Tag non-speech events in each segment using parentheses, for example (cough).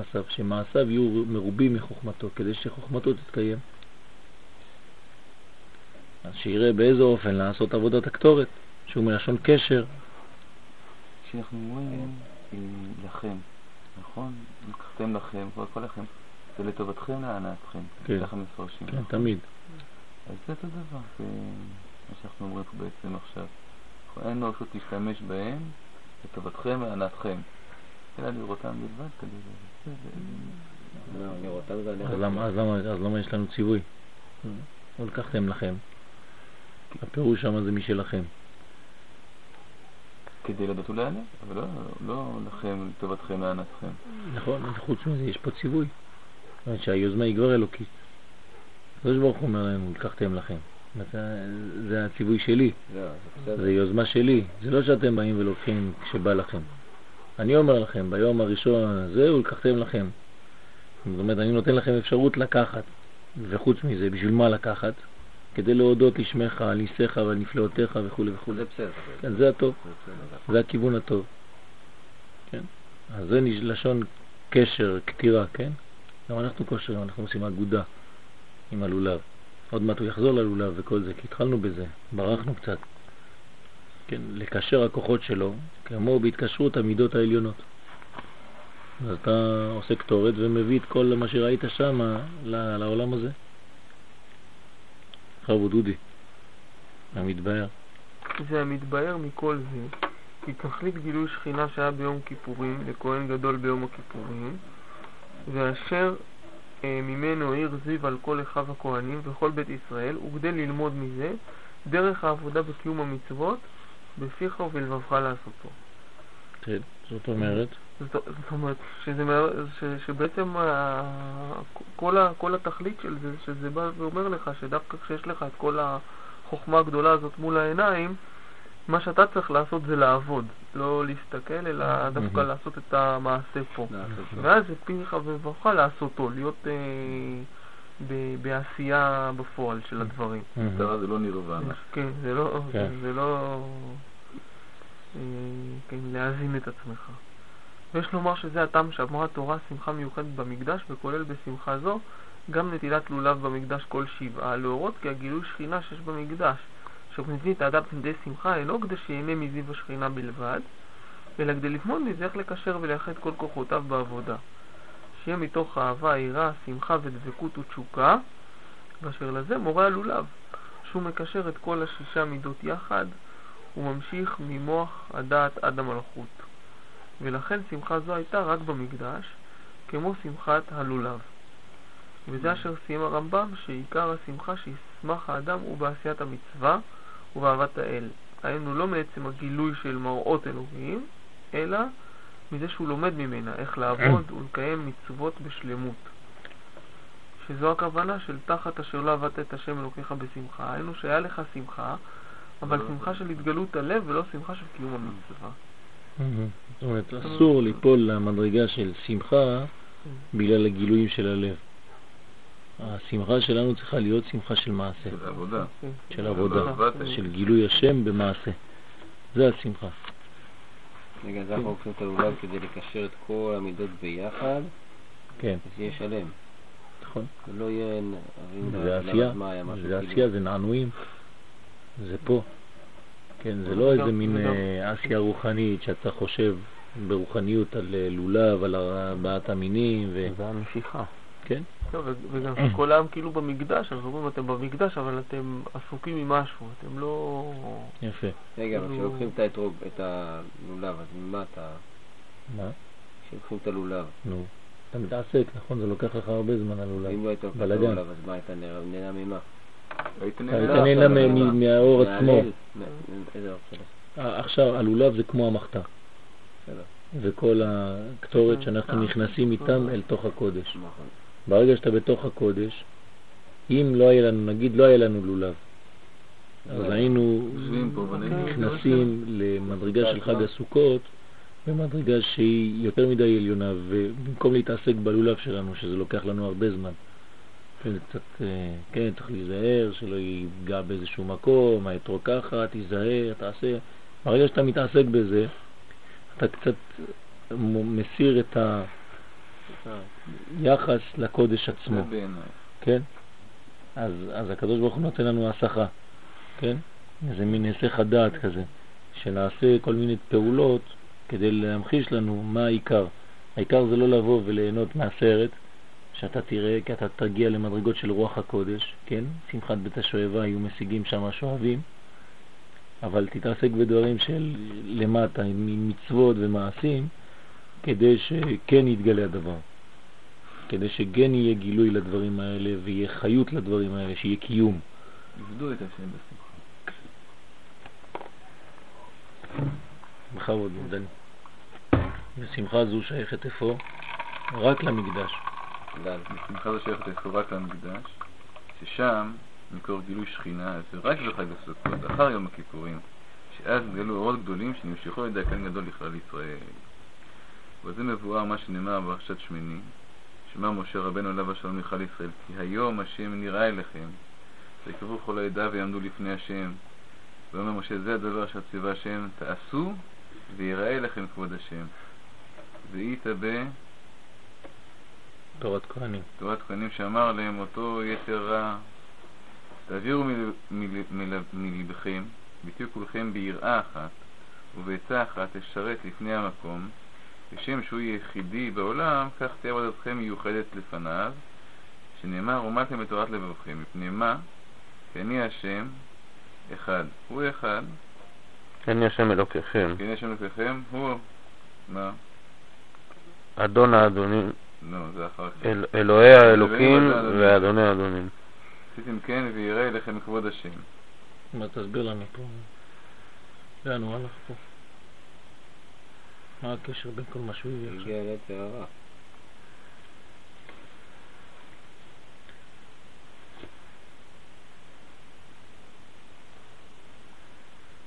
מעשיו, שמעשיו יהיו מרובים מחוכמתו, כדי שחוכמתו תתקיים. אז שיראה באיזה אופן לעשות עבודת הקטורת, שהוא מלשון קשר. כשאנחנו אומרים לכם, נכון? לקחתם לכם, כל לכם, זה לטובתכם להנאתכם, כן. ככה מפרשים. כן, תמיד. אז זה אותו דבר, זה מה שאנחנו אומרים פה בעצם עכשיו. אין לו פשוט להשתמש בהם לטובתכם ולהנאתכם. אלא לראותם בלבד כדי... לא, אז למה יש לנו ציווי? ולקחתם לכם. הפירוש שם זה משלכם. כדי לדעת ולהענק, אבל לא, לא לכם, לטובתכם, להנאתכם. נכון, חוץ מזה יש פה ציווי. זאת אומרת שהיוזמה היא כבר אלוקית. הקדוש ברוך הוא אומר לנו, לקחתם לכם. זה הציווי שלי, לא, זה יוזמה שלי, זה לא שאתם באים ולוקחים כשבא לכם. אני אומר לכם, ביום הראשון הזה הוא לקחתם לכם. זאת אומרת, אני נותן לכם אפשרות לקחת, וחוץ מזה, בשביל מה לקחת? כדי להודות לשמך, על ניסיך ועל נפלאותיך וכו' וכו'. זה בסדר. כן, זה הטוב, זה הכיוון הטוב. כן? אז זה לשון קשר, קטירה, כן? גם אנחנו קושרים, אנחנו עושים אגודה עם הלולב. עוד מעט הוא יחזור ללולב וכל זה, כי התחלנו בזה, ברחנו קצת. כן, לקשר הכוחות שלו, כמו בהתקשרות המידות העליונות. אז אתה עושה קטורת ומביא את כל מה שראית שם לעולם הזה. חרבו דודי, המתבהר. זה המתבהר מכל זה, כי תכלית גילוי שכינה שהיה ביום כיפורים לכהן גדול ביום הכיפורים, ואשר אה, ממנו העיר זיו על כל אחיו הכהנים וכל בית ישראל, וכדי ללמוד מזה דרך העבודה בקיום המצוות בפיך ובלבבך לעשותו. כן, זאת אומרת? זאת, אומרת שזה, ש, שבעצם כל, ה, כל התכלית של זה, שזה בא ואומר לך שדווקא כשיש לך את כל החוכמה הגדולה הזאת מול העיניים, מה שאתה צריך לעשות זה לעבוד, לא להסתכל, אלא דווקא לעשות את המעשה פה. ואז זה פיך ובבבך לעשותו, להיות אה, בעשייה בפועל של הדברים. זה לא נירוונה. כן, זה לא... כן. זה לא אה, כן, להאזין את עצמך. ויש לומר שזה הטעם שאמרה התורה שמחה מיוחדת במקדש, וכולל בשמחה זו גם נטילת לולב במקדש כל שבעה, להורות כי הגילוי שכינה שיש במקדש, את האדם לידי שמחה, אינו כדי שיהנה מזיו השכינה בלבד, אלא כדי ללמוד מזה איך לקשר ולאחד כל כוחותיו בעבודה. שיהיה מתוך אהבה, יראה, שמחה ודבקות ותשוקה, ואשר לזה מורה הלולב, שהוא מקשר את כל השישה מידות יחד, וממשיך ממוח הדעת עד המלכות. ולכן שמחה זו הייתה רק במקדש, כמו שמחת הלולב. וזה אשר סיים הרמב"ם, שעיקר השמחה שישמח האדם הוא בעשיית המצווה ובאהבת האל. היינו לא מעצם הגילוי של מראות אלוהים, אלא מזה שהוא לומד ממנה איך לעבוד ולקיים מצוות בשלמות. שזו הכוונה של תחת אשר לא עבדת את השם אלוקיך בשמחה, היינו שהיה לך שמחה, אבל שמחה של התגלות הלב ולא שמחה של קיום המצווה. זאת אומרת, אסור ליפול למדרגה של שמחה בגלל הגילויים של הלב. השמחה שלנו צריכה להיות שמחה של מעשה. של עבודה. של עבודה, של גילוי השם במעשה. זה השמחה. רגע, אז אנחנו לוקחים את הלולב כדי לקשר את כל המידות ביחד, כן. שיהיה שלם. נכון. ולא יהיה... זה עשייה, זה עשייה, כאילו. זה נענועים. זה פה. כן, זה לא איזה מין אה, עשייה רוחנית שאתה חושב ברוחניות על אה, לולב, על ארבעת המינים. ו... כן. וגם כל העם כאילו במקדש, אנחנו אומרים אתם במקדש, אבל אתם עסוקים עם משהו, אתם לא... יפה. רגע, אבל כאילו- כשלוקחים את האתרוג, את הלולב, אז ממה אתה... מה? כשלוקחים את הלולב. נו. אתה מתעסק, נכון? זה לוקח לך הרבה זמן הלולב. אם לא היית לוקח את הלולב, אז מה, היית נהנה ממה? היית נהנה מהאור עצמו. עכשיו, הלולב זה כמו המחתה. וכל הקטורת שאנחנו נכנסים איתם אל תוך הקודש. נכון. ברגע שאתה בתוך הקודש, אם לא היה לנו, נגיד לא היה לנו לולב, אז היינו נכנסים למדרגה של חג הסוכות במדרגה שהיא יותר מדי עליונה, ובמקום להתעסק בלולב שלנו, שזה לוקח לנו הרבה זמן, קצת, אה, כן, צריך להיזהר, שלא ייגע באיזשהו מקום, האתרוג ככה, תיזהר, תעשה. ברגע שאתה מתעסק בזה, אתה קצת מסיר את, ה, יחס לקודש עצמו. כן? אז, אז הקדוש ברוך הוא נותן לנו הסחה, כן? איזה מין היסח הדעת כזה, שנעשה כל מיני פעולות כדי להמחיש לנו מה העיקר. העיקר זה לא לבוא וליהנות מהסרט, שאתה תראה, כי אתה תגיע למדרגות של רוח הקודש, כן? שמחת בית השואבה יהיו משיגים שם השואבים, אבל תתעסק בדברים של למטה, עם מצוות ומעשים, כדי שכן יתגלה הדבר. כדי שכן יהיה גילוי לדברים האלה ויהיה חיות לדברים האלה, שיהיה קיום. עבדו את השם בשמחה. בכבוד, דני. ושמחה זו שייכת איפה? רק למקדש. בשמחה זו שייכת איפה רק למקדש, ששם מקור גילוי שכינה זה רק בחג הסוכות, אחר יום הכיפורים, שאז גלו אורות גדולים שנמשכו על ידי הקן גדול לכלל ישראל. וזה מבואר מה שנאמר בפרשת שמיני, שמע משה רבנו עליו השלום לכלל ישראל, כי היום השם נראה אליכם, ויקרבו כל העדה ויעמדו לפני השם. ואומר משה, זה הדבר אשר ציווה השם, תעשו ויראה לכם כבוד השם. ואית ב... תורת כהנים. תורת כהנים שאמר להם אותו יתר רע, תעבירו מל- מל- מל- מלבכם, ותהיו כולכם ביראה אחת, ובעצה אחת לשרת לפני המקום, כשם שהוא יחידי בעולם, כך תהיה עבודתכם מיוחדת לפניו, שנאמר, ומדתם את תורת לבבכם, מפני מה? כי אני השם, אחד. הוא אחד, אני השם אלוקיכם, כי אני השם אלוקיכם, הוא... מה? אדון האדונים, לא, זה אחר כך. אל- אלוהי האלוקים. ואדוני האדונים. עשיתם כן ויראה אליכם כבוד השם. מה תסביר לנו פה? לאן הוא הלך פה? מה הקשר בין כל מה שהוא הביא עכשיו? הגיע הרע.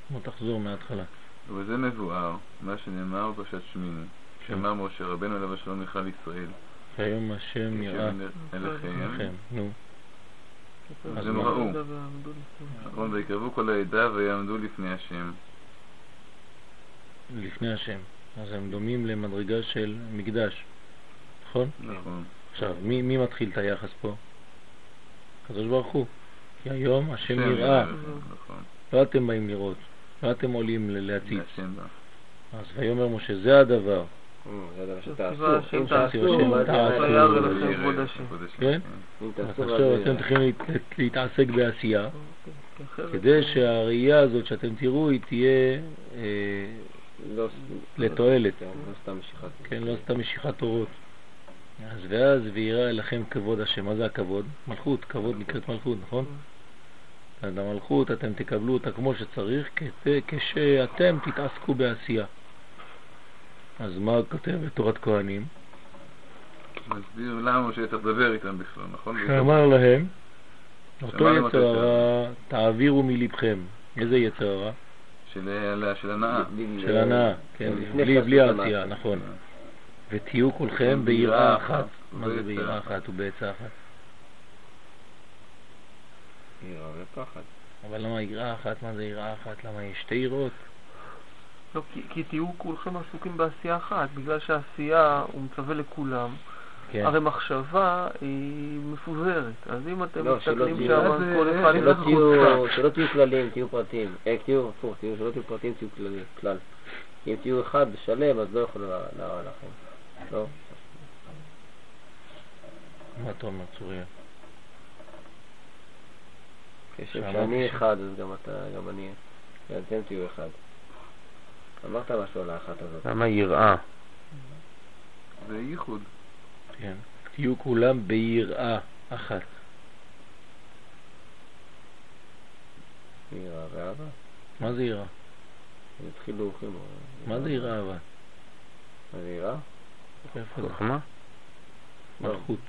בוא תחזור מההתחלה. ובזה מבואר מה שנאמר בפרשת שמיני, שאמר משה רבנו עליו השלום לכלל ישראל, שהיום השם יראה אליכם. נו, אז הם? ראו, נכון, ויקרבו כל העדה ויעמדו לפני השם. לפני השם. אז הם דומים למדרגה של מקדש, נכון? נכון. עכשיו, מי, מי מתחיל את היחס פה? הקדוש ברוך הוא. כי היום השם אליכם, נכון. לא אתם באים לראות, לא אתם עולים ל- להציץ. אז ויאמר משה, זה הדבר, אם תעשו, השם. כן? אם תעשו, עכשיו אתם. צריכים להת- להתעסק בעשייה, כדי שהראייה הזאת שאתם תראו היא תהיה אה, לא- לתועלת. כן, לא סתם משיכת. כן, לא סתם משיכת אורות. אז ואז ויראה לכם כבוד השם. מה זה הכבוד? מלכות, כבוד נקראת מלכות, נכון? אז המלכות אתם תקבלו אותה כמו שצריך כשאתם תתעסקו בעשייה. אז מה כותב בתורת כהנים? מסביר למה צריך לדבר איתם בכלל, נכון? שאמר להם, אותו יצר הרע תעבירו מלבכם. איזה יצר הרע? של של הנאה. של הנאה, כן, לפני בלי. העשייה, נכון. ותהיו כולכם ביראה אחת. מה זה ביראה אחת ובעצה אחת? יראה ופחד. אבל למה יראה אחת? מה זה יראה אחת? למה יש שתי יראות? לא, כי תהיו כולכם עסוקים בעשייה אחת, בגלל שהעשייה הוא מצווה לכולם. כן. הרי מחשבה היא מפוזרת, אז אם אתם לא, מסתכלים שם כל אחד שלא תהיו- שלא תהיו כלליים, תהיו פרטיים. אה, תהיו הפוך, תהיו- שלא תהיו פרטיים, תהיו כללי- כלל. אם תהיו אחד שלם, אז לא יכול להרע לכם. לא? מה אתה אומר, צוריה? כשם שאמרתי שאני ש- אחד, אז גם אתה, גם אני. כן, אתם תהיו אחד. אמרת משהו על האחת הזאת. למה יראה? זה ייחוד. כן. תהיו כולם ביראה אחת. יראה ואהבה. מה זה יראה? הם התחילו הולכים. מה זה יראה אבל? מה זה יראה? איפה זה? חוכמה? מלכות.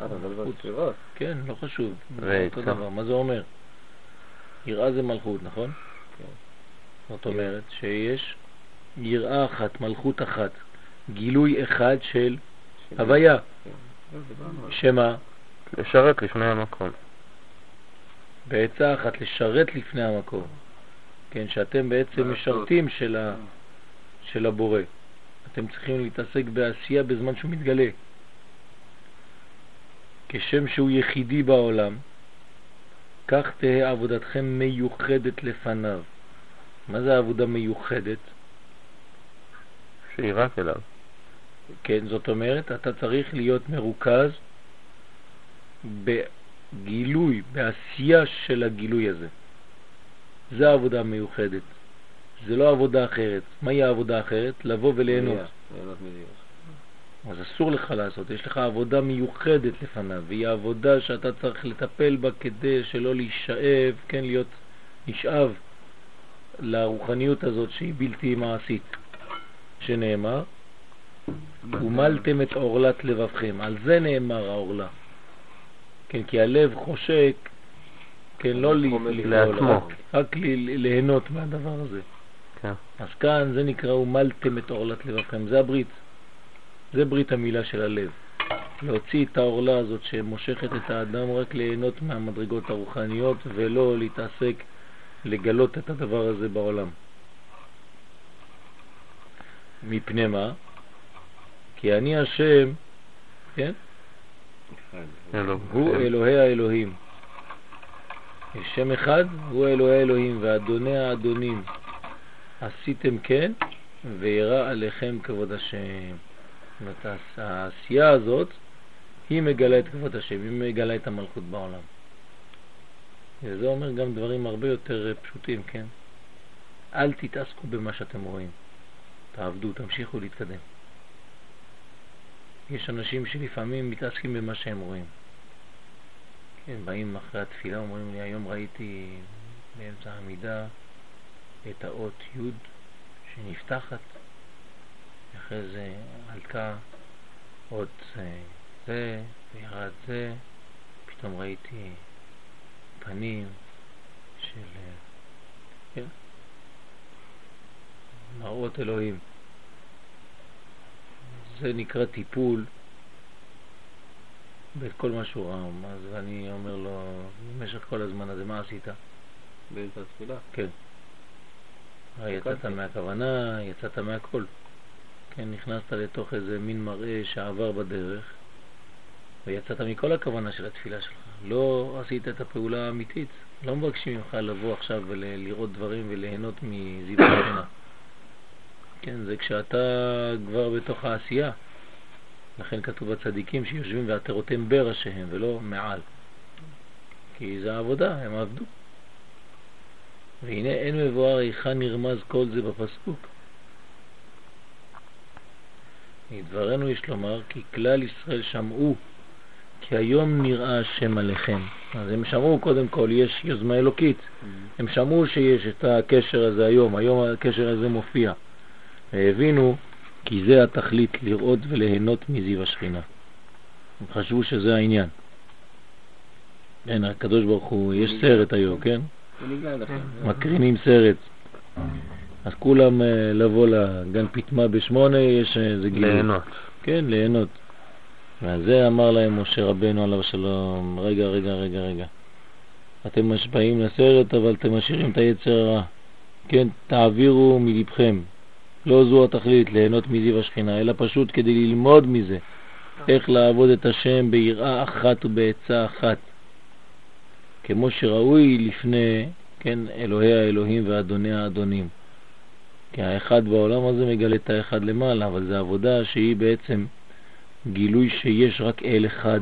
אה, חוץ. ספירות? כן, לא חשוב. אותו דבר. מה זה אומר? יראה זה מלכות, נכון? כן. זאת אומרת שיש יראה אחת, מלכות אחת, גילוי אחד של הוויה. שמה? לשרת לפני המקום. בעצה אחת לשרת לפני המקום. כן, שאתם בעצם. משרתים של, ה, של הבורא. אתם צריכים להתעסק בעשייה בזמן שהוא מתגלה. כשם שהוא יחידי בעולם, כך תהא עבודתכם מיוחדת לפניו. מה זה עבודה מיוחדת? שהיא רק אליו. כן, זאת אומרת, אתה צריך להיות מרוכז בגילוי, בעשייה של הגילוי הזה. זה העבודה המיוחדת. זה לא עבודה אחרת. מהי העבודה האחרת? לבוא וליהנות. אז אסור לך לעשות, יש לך עבודה מיוחדת לפניו, והיא עבודה שאתה צריך לטפל בה כדי שלא להישאב, כן, להיות נשאב לרוחניות הזאת שהיא בלתי מעשית, שנאמר, ומלתם את עורלת לבבכם, על זה נאמר העורלה. כן, כי הלב חושק, כן, לא לעצמו. רק, ליהנות מהדבר הזה. כן. אז כאן זה נקרא ומלתם את עורלת לבבכם, זה הברית. זה ברית המילה של הלב. להוציא את העורלה הזאת שמושכת את האדם רק ליהנות מהמדרגות הרוחניות ולא להתעסק, לגלות את הדבר הזה בעולם. מפני מה? כי אני השם, כן? הוא אלוהי האלוהים. יש שם אחד, הוא אלוהי האלוהים, ואדוני האדונים. עשיתם כן, וירא עליכם כבוד השם. זאת אומרת, העשייה הזאת, היא מגלה את כבוד השם, היא מגלה את המלכות בעולם. וזה אומר גם דברים הרבה יותר פשוטים, כן? אל תתעסקו במה שאתם רואים. תעבדו, תמשיכו להתקדם. יש אנשים שלפעמים מתעסקים במה שהם רואים. כן, באים אחרי התפילה, אומרים לי, היום ראיתי באמצע העמידה את האות י' שנפתחת, אחרי זה עלתה עוד אה, זה, וירד זה, פתאום ראיתי פנים של אה, כן, מראות אלוהים. זה נקרא טיפול בכל מה שהוא ראה. אז אני אומר לו, במשך כל הזמן הזה, מה עשית? באמצע התפילה. כן. הרי יצאת מהכוונה, יצאת מהכל. כן, נכנסת לתוך איזה מין מראה שעבר בדרך, ויצאת מכל הכוונה של התפילה שלך. לא עשית את הפעולה האמיתית. לא מבקשים ממך לבוא עכשיו ולראות דברים וליהנות מזיו השכינה. כן, זה כשאתה כבר בתוך העשייה. לכן כתוב בצדיקים שיושבים ועטרותם בראשיהם ולא מעל. כי זה העבודה, הם עבדו. והנה אין מבואר היכן נרמז כל זה בפסוק. מדברנו יש לומר כי כלל ישראל שמעו כי היום נראה השם עליכם. אז הם שמעו קודם כל, יש יוזמה אלוקית. הם שמעו שיש את הקשר הזה היום, היום הקשר הזה מופיע. והבינו כי זה התכלית לראות וליהנות מזיו השכינה. הם חשבו שזה העניין. כן, הקדוש ברוך הוא, יש סרט היום, כן? מקרינים סרט. אז כולם אה, לבוא לגן פטמה בשמונה, יש איזה גילוי. ליהנות. כן, ליהנות. ועל זה אמר להם משה רבנו עליו השלום, רגע, רגע, רגע, רגע. אתם משבעים לסרט, אבל אתם משאירים את היצר הרע. כן, תעבירו מלבכם. לא זו התכלית, ליהנות מזיו השכינה, אלא פשוט כדי ללמוד מזה, איך לעבוד את השם ביראה אחת ובעצה אחת. כמו שראוי לפני, כן, אלוהי האלוהים ואדוני האדונים. כי האחד בעולם הזה מגלה את האחד למעלה, אבל זו עבודה שהיא בעצם גילוי שיש רק אל אחד,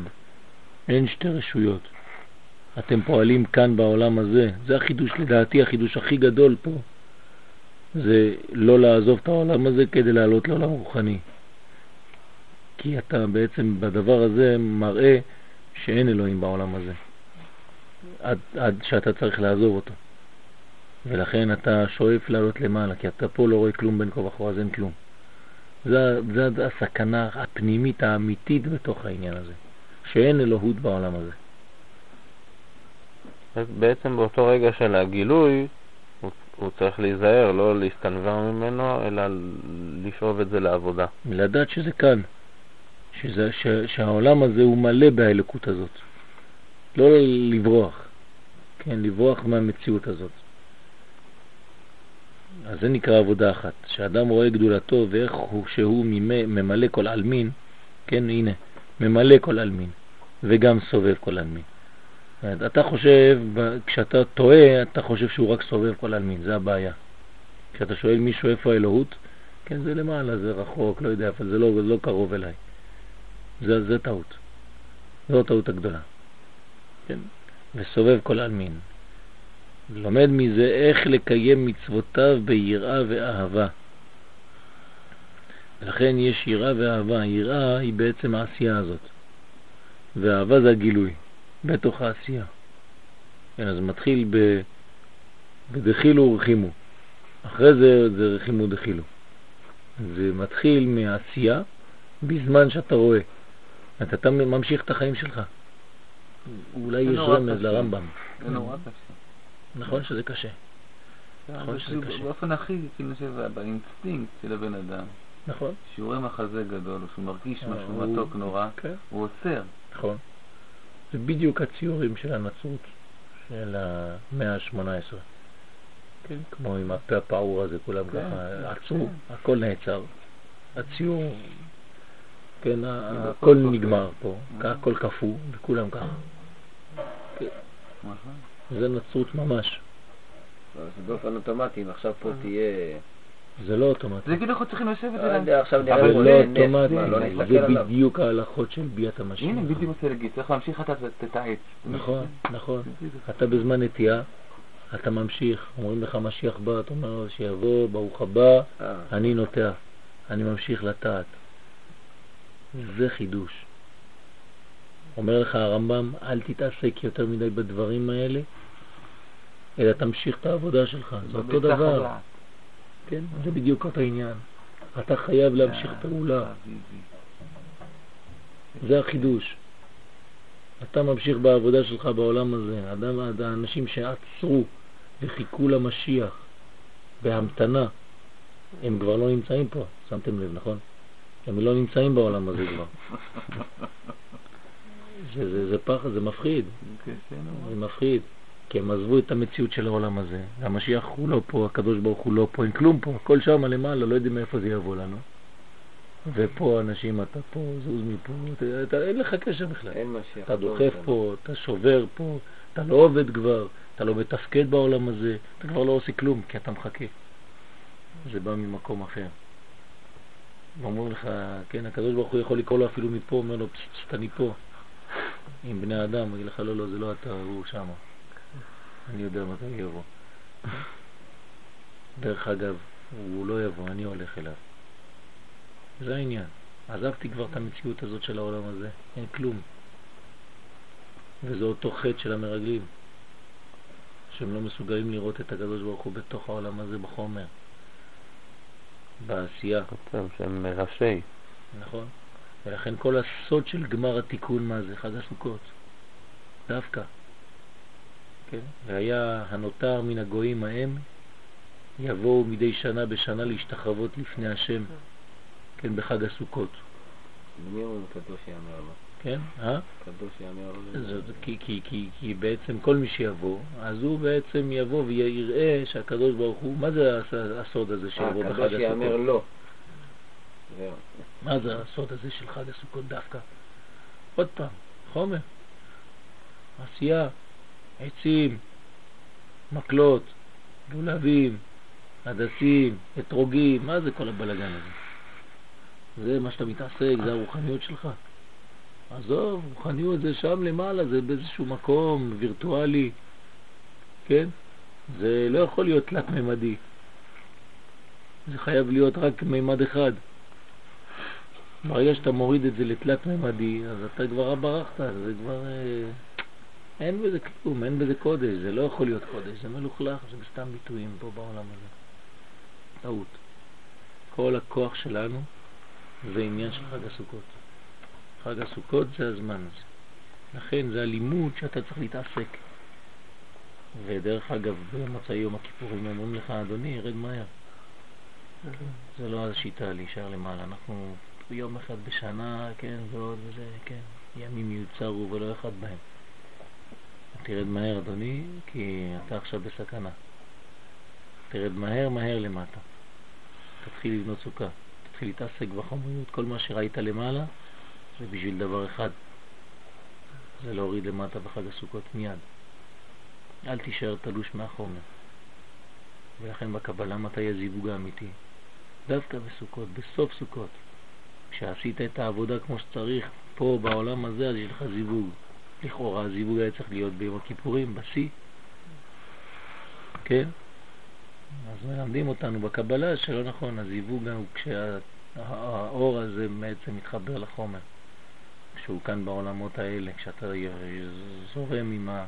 אין שתי רשויות. אתם פועלים כאן בעולם הזה, זה החידוש, לדעתי החידוש הכי גדול פה, זה לא לעזוב את העולם הזה כדי לעלות לעולם רוחני. כי אתה בעצם בדבר הזה מראה שאין אלוהים בעולם הזה, עד, עד שאתה צריך לעזוב אותו. ולכן אתה שואף לעלות למעלה, כי אתה פה לא רואה כלום בין כה וכה, אז אין כלום. זה הסכנה הפנימית האמיתית בתוך העניין הזה, שאין אלוהות בעולם הזה. בעצם באותו רגע של הגילוי, הוא, צריך להיזהר, לא להסתנוור ממנו, אלא לשאוב את זה לעבודה. לדעת שזה כאן, שזה, ש, שהעולם הזה הוא מלא באלוקות הזאת. לא לברוח, כן, לברוח מהמציאות הזאת. אז זה נקרא עבודה אחת, שאדם רואה גדולתו ואיך הוא שהוא ממלא כל עלמין, כן, הנה, ממלא כל עלמין, וגם סובב כל עלמין. אתה חושב, כשאתה טועה, אתה חושב שהוא רק סובב כל עלמין, זה הבעיה. כשאתה שואל מישהו איפה האלוהות, כן, זה למעלה, זה רחוק, לא יודע, אבל זה לא, זה לא קרוב אליי. זה, זה טעות. זו הטעות הגדולה. כן? וסובב כל עלמין. לומד מזה איך לקיים מצוותיו ביראה ואהבה. לכן יש יראה ואהבה. יראה היא בעצם העשייה הזאת, ואהבה זה הגילוי, בתוך העשייה. כן, אז מתחיל ב... בדחילו ורחימו. אחרי זה זה רחימו דחילו. זה מתחיל מעשייה בזמן שאתה רואה. אתה ממשיך את החיים שלך. אולי יש רמז לרמב"ם. זה נורא קשה. נכון שזה קשה. נכון שזה קשה. באופן הכי, כאילו, באינסטינקט של הבן אדם. נכון. שהוא רואה מחזה גדול, שהוא מרגיש אה, משהו מתוק נורא, כן. הוא עוצר. נכון. זה בדיוק הציורים של הנצרות של המאה ה-18. כן, כמו עם הפה הפעור הזה, כולם כן, ככה כן, עצרו, הכל נעצר. הציור, כן, הכל נגמר פה, הכל קפוא, וכולם ככה. נכון. זה נצרות ממש. זה באופן אוטומטי, אם עכשיו פה תהיה... זה לא אוטומטי. זה כאילו אנחנו צריכים לשבת לא אליהם. עכשיו נראה אבל לא אוטומטי, לא זה בדיוק ההלכות של ביאת המשיח. הנה, בדיוק רוצה להגיד, צריך להמשיך אתה את העץ. נכון, נכון. אתה בזמן נטייה, אתה ממשיך, אומרים לך משיח בא, אתה אומר לו שיבוא, ברוך הבא, אה. אני נוטע, אני ממשיך לטעת. זה חידוש. אומר לך הרמב"ם, אל תתעסק יותר מדי בדברים האלה, אלא תמשיך את העבודה שלך, זה אותו דבר. כן, זה בדיוק אותו עניין. אתה חייב להמשיך פעולה. זה החידוש. אתה ממשיך בעבודה שלך בעולם הזה. אדם, האנשים שעצרו וחיכו למשיח בהמתנה, הם כבר לא נמצאים פה, שמתם לב, נכון? הם לא נמצאים בעולם הזה כבר. (laughs) זה, זה, זה פחד, זה מפחיד. כן, זה מפחיד. כי הם עזבו את המציאות של העולם הזה. המשיח הוא לא פה, הקדוש ברוך הוא לא פה, אין כלום פה, הכל שם למעלה, לא יודעים מאיפה זה יבוא לנו. ופה אנשים, אתה פה, זוז מפה, אתה, אתה, אין לך קשר בכלל. אין משיח. אתה דוחף פה, אתה שובר פה, אתה לא עובד כבר, אתה לא מתפקד בעולם הזה, אתה כבר לא עושה כלום, כי אתה מחכה. זה בא ממקום אחר. אומרים לך, כן, הקדוש ברוך הוא יכול לקרוא לו אפילו מפה, אומר לו, פסט, אני פה. עם בני אדם, הוא יגיד לך, לא, לא, זה לא אתה, הוא שמה. אני יודע מתי יבוא. דרך אגב, הוא לא יבוא, אני הולך אליו. זה העניין. עזבתי כבר את המציאות הזאת של העולם הזה, אין כלום. וזה אותו חטא של המרגלים, שהם לא מסוגלים לראות את הקדוש ברוך הוא בתוך העולם הזה בחומר, בעשייה. שהם מראשי. נכון. ולכן כל הסוד של גמר התיקון, מה זה? חג הסוכות. דווקא. כן? והיה הנותר מן הגויים ההם, יבואו מדי שנה בשנה להשתחוות לפני השם, כן, בחג הסוכות. מי אומרים קדוש יאמר לו? כן, אה? קדוש יאמר לו. כי, כי, כי, כי בעצם כל מי שיבוא, אז הוא בעצם יבוא ויראה שהקדוש ברוך הוא, מה זה הסוד הזה שיבוא בחג הסוכות? הקדוש יאמר לו. מה זה הסוד הזה של חג הסוכות דווקא? עוד פעם, חומר, עשייה, עצים, מקלות, לולבים, הדסים, אתרוגים, מה זה כל הבלגן הזה? זה מה שאתה מתעסק, זה הרוחניות שלך. עזוב, רוחניות זה שם למעלה, זה באיזשהו מקום וירטואלי, כן? זה לא יכול להיות תלת-ממדי. זה חייב להיות רק מימד אחד. ברגע שאתה מוריד את זה לתלת-ממדי, אז אתה כבר ברחת, זה כבר... אין בזה כלום, אין בזה קודש, זה לא יכול להיות קודש, זה מלוכלך, זה סתם ביטויים פה בעולם הזה. טעות. כל הכוח שלנו זה עניין של חג הסוכות. חג הסוכות זה הזמן הזה. לכן זה הלימוד שאתה צריך להתעסק. ודרך אגב, במוצאי יום הכיפורים אומרים לך, אדוני, ירד מהר. זה לא השיטה להישאר למעלה. אנחנו יום אחד בשנה, כן, ועוד וזה, כן, ימים מיוצרו ולא אחד בהם. תרד מהר, אדוני, כי אתה עכשיו בסכנה. תרד מהר מהר למטה. תתחיל לבנות סוכה, תתחיל להתעסק בחומריות. כל מה שראית למעלה זה בשביל דבר אחד, זה להוריד למטה בחג הסוכות מיד. אל תישאר תלוש מהחומר. ולכן בקבלה מתי הזיווג האמיתי? דווקא בסוכות, בסוף סוכות. כשעשית את העבודה כמו שצריך, פה בעולם הזה, אז יש לך זיווג. לכאורה הזיווג היה צריך להיות ביום הכיפורים, בשיא. כן? אז מלמדים אותנו בקבלה שלא נכון, הזיווג הוא כשהאור הזה בעצם מתחבר לחומר. כשהוא כאן בעולמות האלה, כשאתה זורם עם, ה,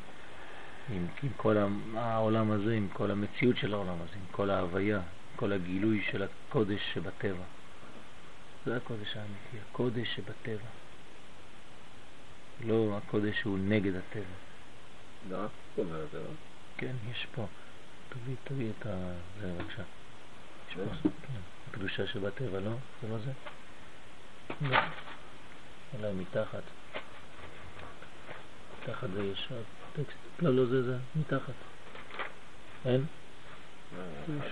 עם, עם כל העולם הזה, עם כל המציאות של העולם הזה, עם כל ההוויה, עם כל הגילוי של הקודש שבטבע. זה הקודש האמיתי, הקודש שבטבע. לא הקודש שהוא נגד הטבע. לא, זאת אומרת, לא. כן, יש פה. תביא, תביא את ה... זה בבקשה. יש פה, כן. הקדושה שבטבע, לא? זה לא זה? לא. אולי מתחת. מתחת זה יש טקסט. לא, לא זה, זה מתחת. אין?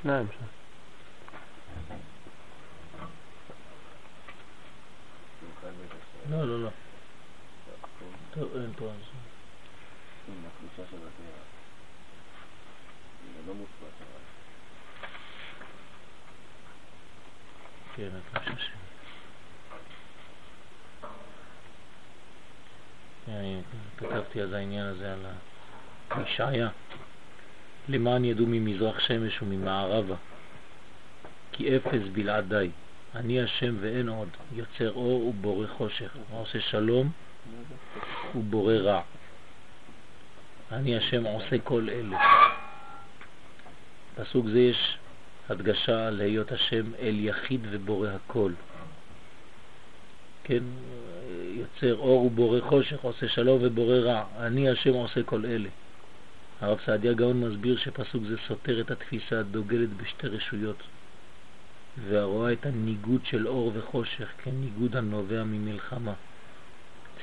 שניים שם. לא, לא, לא. טוב, אין פה. אז- הקדושה של הטבע. זה לא מוצבע אבל. כן, שלי. אני כתבתי אז העניין הזה על הישעיה. למען ידעו ממזרח שמש וממערבה, כי אפס בלעדיי. אני השם ואין עוד, יוצר אור ובורא חושך, עושה שלום ובורא רע. אני השם עושה כל אלה. פסוק זה יש הדגשה על היות השם אל יחיד ובורא הכל. כן, יוצר אור ובורא חושך, עושה שלום ובורא רע. אני השם עושה כל אלה. הרב סעדיה גאון מסביר שפסוק זה סותר את התפיסה הדוגלת בשתי רשויות והרואה את הניגוד של אור וחושך כניגוד הנובע ממלחמה.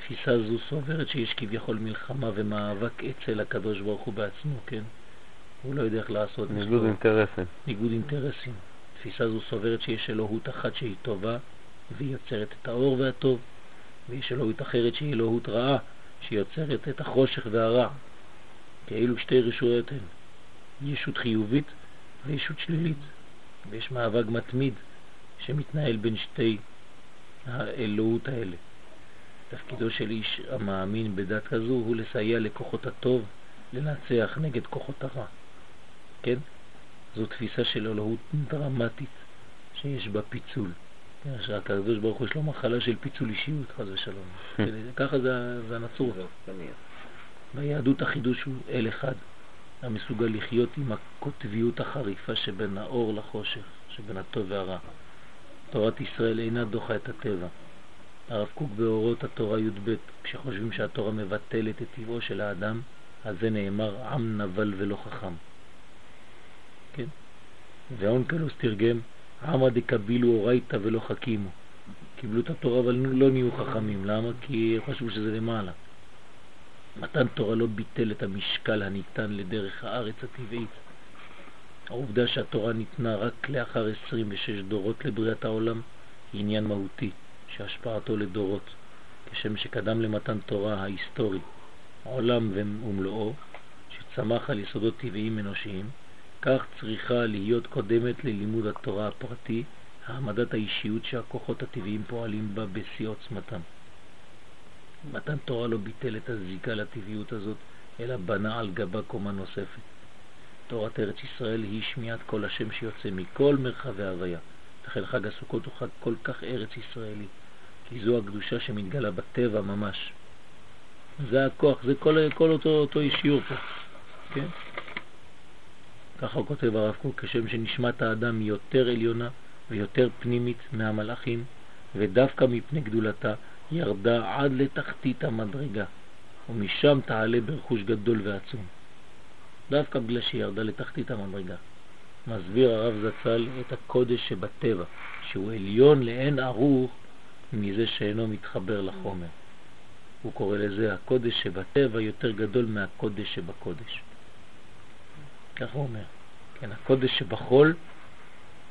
תפיסה זו סוברת שיש כביכול מלחמה ומאבק אצל הקדוש ברוך הוא בעצמו, כן? הוא לא יודע איך לעשות ניגוד. אינטרסים. ניגוד אינטרסים. תפיסה זו סוברת שיש אלוהות אחת שהיא טובה והיא יוצרת את האור והטוב, ויש אלוהות אחרת שהיא אלוהות רעה שיוצרת את החושך והרע. כאילו שתי רשויות הן, ישות חיובית וישות שלילית, ויש מאבק מתמיד שמתנהל בין שתי האלוהות האלה. תפקידו של איש המאמין בדת כזו הוא לסייע לכוחות הטוב לנצח נגד כוחות הרע. כן? זו תפיסה של אלוהות דרמטית שיש בה פיצול. כן, שהקדוש ברוך הוא יש לו מחלה של פיצול אישיות, חס ושלום. (laughs) ככה זה, זה הנצרות. ביהדות החידוש הוא אל אחד, המסוגל לחיות עם הקוטביות החריפה שבין האור לחושך, שבין הטוב והרע. תורת ישראל אינה דוחה את הטבע. הרב קוק באורות התורה י"ב, כשחושבים שהתורה מבטלת את טבעו של האדם, אז זה נאמר עם נבל ולא חכם. כן? ואונקלוס תרגם עמא דקבילו אורייתא ולא חכימו. קיבלו את התורה אבל לא נהיו חכמים. למה? כי חשבו שזה למעלה. מתן תורה לא ביטל את המשקל הניתן לדרך הארץ הטבעית. העובדה שהתורה ניתנה רק לאחר 26 דורות לבריאת העולם היא עניין מהותי, שהשפעתו לדורות, כשם שקדם למתן תורה ההיסטורי, עולם ומלואו, שצמח על יסודות טבעיים אנושיים, כך צריכה להיות קודמת ללימוד התורה הפרטי, העמדת האישיות שהכוחות הטבעיים פועלים בה בשיא עוצמתם. מתן תורה לא ביטל את הזיקה לטבעיות הזאת, אלא בנה על גבה קומה נוספת. תורת ארץ ישראל היא שמיעת כל השם שיוצא מכל מרחבי ההוויה. לכן חג הסוכות הוא חג כל כך ארץ ישראלי, כי זו הקדושה שמתגלה בטבע ממש. זה הכוח, זה כל, כל אותו, אותו שיעור פה, כן? ככה הוא כותב הרב קוק, כשם שנשמת האדם היא יותר עליונה ויותר פנימית מהמלאכים, ודווקא מפני גדולתה ירדה עד לתחתית המדרגה, ומשם תעלה ברכוש גדול ועצום. דווקא בגלל שהיא ירדה לתחתית המדרגה. מסביר הרב זצ"ל את הקודש שבטבע, שהוא עליון לאין ערוך מזה שאינו מתחבר לחומר. הוא קורא לזה הקודש שבטבע יותר גדול מהקודש שבקודש. ככה הוא אומר. כן, הקודש שבחול,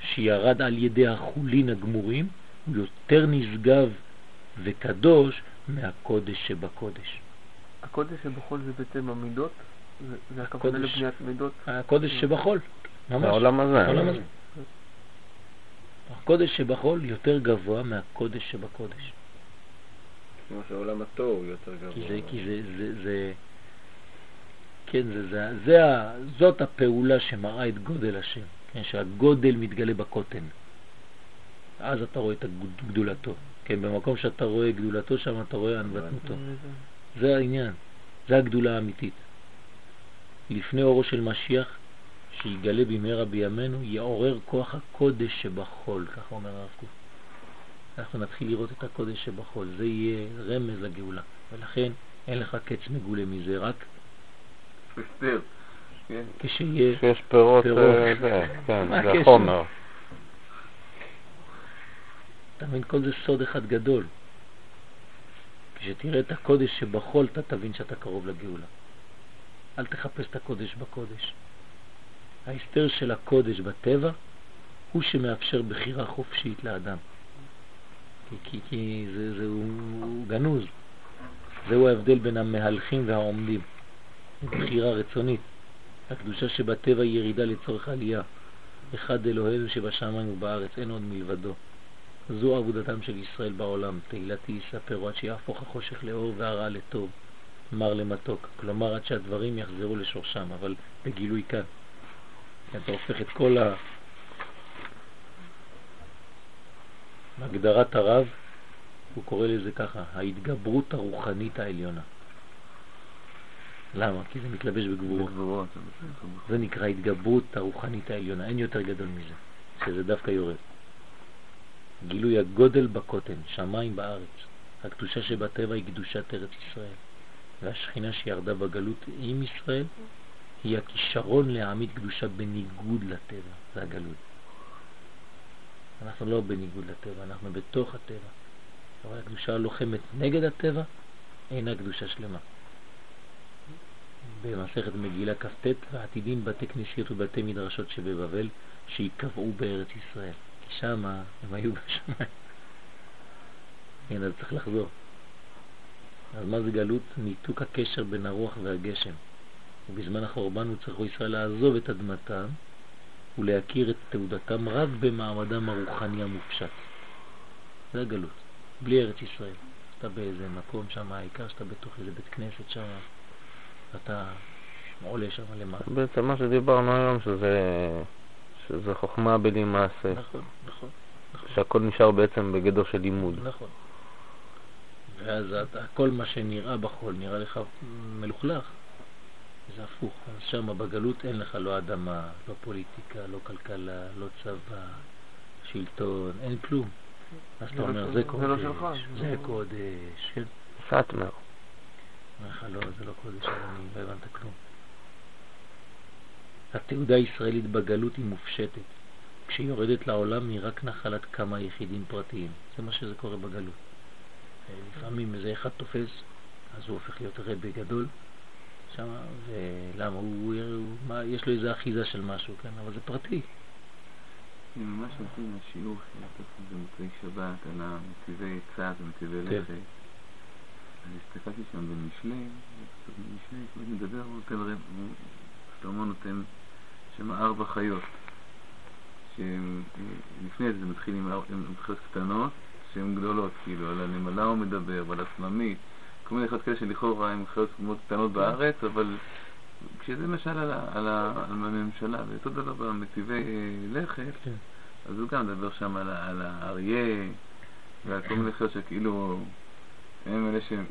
שירד על ידי החולין הגמורים, הוא יותר נשגב וקדוש מהקודש שבקודש. הקודש שבחול זה בעצם המידות? זה- הכוונה הקודש- לבניית מידות? הקודש שבחול, ממש. בעולם הזה. הקודש שבחול יותר גבוה מהקודש שבקודש. כמו שעולם התוהו יותר גבוה. כי זה, כי זה, זה, זה, כן, זה, זה, זה, זאת הפעולה שמראה את גודל השם, כן, שהגודל מתגלה בקוטן. אז אתה רואה את גדולתו. כן, במקום שאתה רואה גדולתו, שם אתה רואה ענוותנותו. זה העניין, זה הגדולה האמיתית. לפני אורו של משיח, שיגלה במהרה בימינו, יעורר כוח הקודש שבחול, כך אומר הרב קוק. אנחנו נתחיל לראות את הקודש שבחול, זה יהיה רמז לגאולה, ולכן אין לך קץ מגולה מזה, רק הסתר. כן. כשיהיה, שיש פירות, פירות. אה, זה, (laughs) כן, מה זה? חומר. אתה מבין, כל זה סוד אחד גדול. כשתראה את הקודש שבחול, אתה תבין שאתה קרוב לגאולה. אל תחפש את הקודש בקודש. ההסתר של הקודש בטבע הוא שמאפשר בחירה חופשית לאדם. כי, כי, כי זה, זה, הוא, הוא גנוז. זהו ההבדל בין המהלכים והעומדים. בחירה רצונית. הקדושה שבטבע היא ירידה לצורך עלייה. אחד אלוהינו שבשמיים ובארץ, אין עוד מלבדו. זו עבודתם של ישראל בעולם, תהילתי יספרו עד שיהפוך החושך לאור והרע לטוב, מר למתוק, כלומר עד שהדברים יחזרו לשורשם, אבל בגילוי כאן. אתה הופך את כל ה... בהגדרת הרב, הוא קורא לזה ככה, ההתגברות הרוחנית העליונה. למה? כי זה מתלבש בגבורות. גבורות. זה נקרא התגברות הרוחנית העליונה, אין יותר גדול מזה, שזה דווקא יורד. גילוי הגודל בקוטן, שמיים בארץ. הקדושה שבטבע היא קדושת ארץ ישראל, והשכינה שירדה בגלות עם ישראל היא הכישרון להעמיד קדושה בניגוד לטבע, זה הגלות. אנחנו לא בניגוד לטבע, אנחנו בתוך הטבע. אבל הקדושה הלוחמת נגד הטבע אינה קדושה שלמה. במסכת מגילה כ"ט, ועתידים בתי כנסיות ובתי מדרשות שבבבל, שיקבעו בארץ ישראל. כי שם הם היו בשמיים. כן, אז צריך לחזור. אז מה זה גלות? ניתוק הקשר בין הרוח והגשם. ובזמן החורבן הוא צריך ישראל לעזוב את אדמתם ולהכיר את תעודתם רק במעמדם הרוחני המופשט. זה הגלות, בלי ארץ ישראל. אתה באיזה מקום שם, העיקר שאתה בתוך איזה בית כנסת שם, אתה עולה שם למעלה. בעצם מה שדיברנו היום, שזה, שזה חוכמה בלי מעשה, נכון, נכון, שהכל נשאר בעצם בגדר של לימוד. נכון. ואז אתה, כל מה שנראה בחול נראה לך מלוכלך. זה הפוך. אז שם בגלות אין לך לא אדמה, לא פוליטיקה, לא כלכלה, לא צבא, שלטון, אין כלום. אז אתה זה לא אומר, של- זה קודש, לא. זה קודש. כן. סאטמר. אומר לך, לא, זה לא קודש, אני לא הבנת כלום. התעודה הישראלית בגלות היא מופשטת. כשהיא יורדת לעולם היא רק נחלת כמה יחידים פרטיים. זה מה שזה קורה בגלות. אה, לפעמים איזה אחד תופס, אז הוא הופך להיות רבי גדול, שם, ולמה? הוא, הוא, מה, יש לו איזה אחיזה של משהו, כן? אבל זה פרטי. אני ממש נותן לשיעור במוצאי שבת על הנתיבי צד ונתיבי כן. לכת. אז הסתכלתי שם במשלי, במשלי הוא מדבר, הוא נותן, רב- שלמה נותן שם ארבע חיות. שלפני זה זה מתחיל עם חיות קטנות שהן גדולות, כאילו, על הנמלה הוא מדבר ועל הסלמית, כל מיני חיות כאלה שלכאורה הן חיות מאוד קטנות בארץ, אבל כשזה למשל על, על, על הממשלה, ואותו דבר במטיבי אה, לכת, כן. אז הוא גם מדבר שם על, על האריה ועל כל מיני חיות שכאילו הם אלה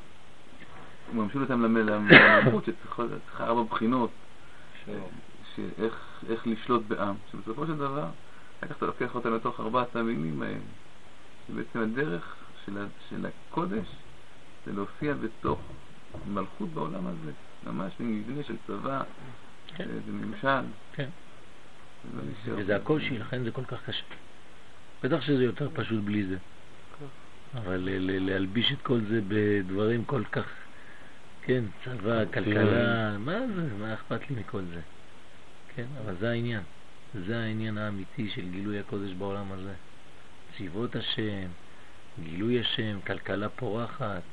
ממשיל אותם למ- למלכות שצריכה צריכה ארבע בחינות איך לשלוט בעם. שבסופו של דבר אחר כך אתה לוקח אותם לתוך ארבעת המינים האלה שבעצם הדרך של הקודש זה להופיע בתוך מלכות בעולם הזה ממש במבנה של צבא כן. וממשל כן. זה לא נשאר. וזה הקושי, לכן זה כל כך קשה. בטח שזה יותר פשוט בלי זה. אבל ל- ל- להלביש את כל זה בדברים כל כך, כן, צבא, כלכלה, מה זה, מה אכפת לי מכל זה? כן, אבל זה העניין. זה העניין האמיתי של גילוי הקודש בעולם הזה. צבאות השם, גילוי השם, כלכלה פורחת,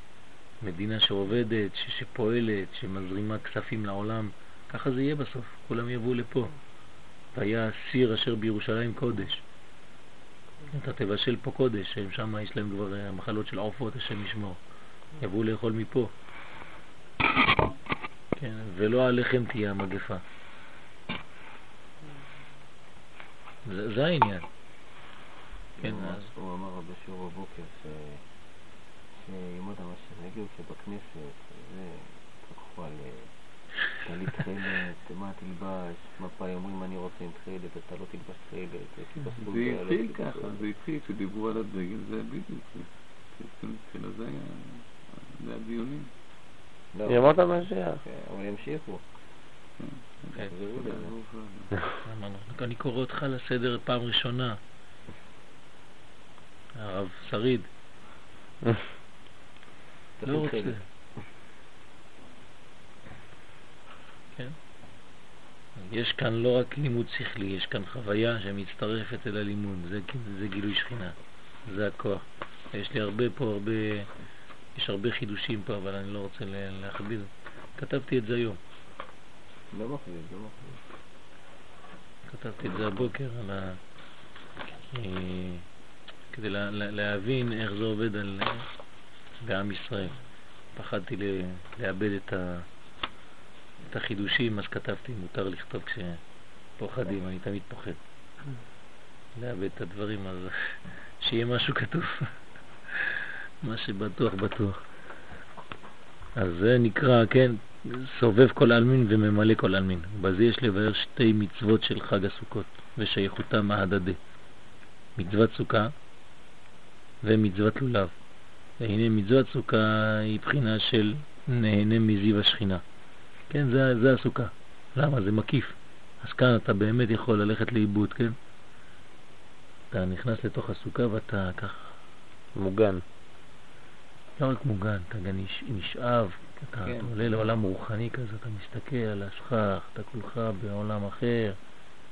מדינה שעובדת, ש- שפועלת, שמזרימה כספים לעולם, ככה זה יהיה בסוף, כולם יבואו לפה. והיה סיר אשר בירושלים קודש. אתה תבשל פה קודש, שם יש להם כבר אה, מחלות של עופות, השם ישמור. יבואו לאכול מפה. כן, ולא עליכם תהיה המגפה. זה, זה העניין. כן, הוא- אז הוא אמר בשיעור בבוקר ש... שימות המשיח יגיעו שבכנסת, זה, לקחו על אה, טלית תכלת, מה תלבש, מפאי אומרים אני רוצה עם תכלת, אתה לא תלבש בסוף זה התחיל ככה, זה התחיל, כשדיברו על הדגל, זה בדיוק, זה בעצם התחילה, זה היה, זה הדיונים. ימות המשיח. אבל ימשיכו. כן. אמרנו, אני קורא אותך לסדר פעם ראשונה. הרב שריד, (laughs) לא רוצה. כן. יש כאן לא רק לימוד שכלי, יש כאן חוויה שמצטרפת אל הלימוד, זה, זה גילוי שכינה, זה הכוח. יש לי הרבה פה, הרבה, יש הרבה חידושים פה, אבל אני לא רוצה לה- להכביד. כתבתי את זה היום, לא מחזיק, לא מחזיק. כתבתי את זה הבוקר על ה... אה, כדי לה, לה, להבין איך זה עובד על, בעם ישראל. פחדתי לאבד את, ה, את החידושים, אז כתבתי, מותר לכתוב כשפוחדים, אני תמיד פוחד. לאבד את הדברים, אז (laughs) שיהיה משהו כתוב. (laughs) מה שבטוח, בטוח. אז זה נקרא, כן, סובב כל עלמין וממלא כל עלמין. בזה יש לבאר שתי מצוות של חג הסוכות ושייכותם ההדדי. מצוות סוכה ומצוות לולב. והנה מצוות סוכה היא בחינה של נהנה מזיו השכינה. כן, זה, זה הסוכה. למה? זה מקיף. אז כאן אתה באמת יכול ללכת לאיבוד, כן? אתה נכנס לתוך הסוכה ואתה ככה מוגן. לא רק מוגן, אתה גם נש- נשאב, אתה כן. אתה עולה לעולם רוחני כזה, אתה מסתכל על השכח, אתה כולך בעולם אחר.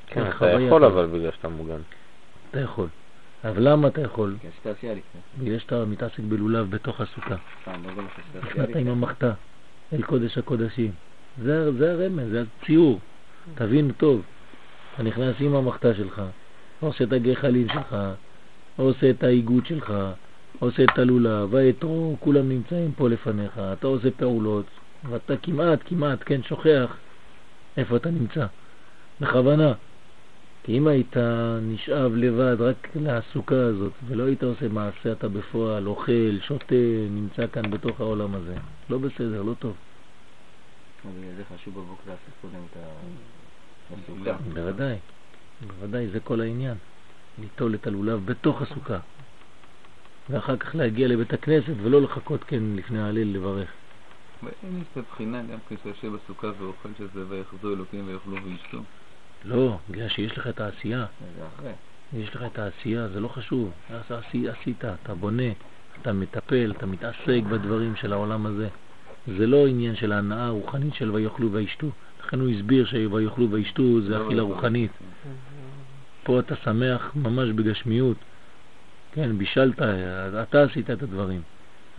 כן, אתה יכול כזאת. אבל בגלל שאתה מוגן. אתה יכול. אבל למה אתה יכול? בגלל שאתה מתעסק בלולב בתוך הסוכה. ששתעשייה נכנסת עם. המחתה אל קודש הקודשים. זה, זה הרמז, זה הציור. תבין טוב. אתה נכנס עם המחתה שלך, עושה את הגחלים שלך, עושה את האיגוד שלך, עושה את הלולב, והאתרו, כולם נמצאים פה לפניך, אתה עושה פעולות, ואתה כמעט, כמעט, כן, שוכח איפה אתה נמצא. בכוונה. כי אם היית נשאב לבד רק לעסוקה הזאת, ולא היית עושה מעשה, אתה בפועל אוכל, שותה, נמצא כאן בתוך העולם הזה. לא בסדר, לא טוב. בגלל זה חשוב בבוקר לעשות קודם את ה- הסוכה. בוודאי, בוודאי, זה כל העניין. ליטול את הלולב בתוך הסוכה. ואחר כך להגיע לבית הכנסת ולא לחכות כן לפני ההלל לברך. ואין יש את הבחינה גם כשיושב בסוכה ואוכל שזה ויחזו אלוקים ויאכלו וישתו. לא, בגלל שיש לך את העשייה. יש לך את העשייה, זה לא חשוב. עשית, אתה בונה, אתה מטפל, אתה מתעסק בדברים של העולם הזה. זה לא עניין של ההנאה הרוחנית של ויאכלו וישתו. לכן הוא הסביר שויאכלו וישתו זה לא, אכילה לא, רוחנית. כן. פה אתה שמח ממש בגשמיות. כן, בישלת, אתה עשית את הדברים.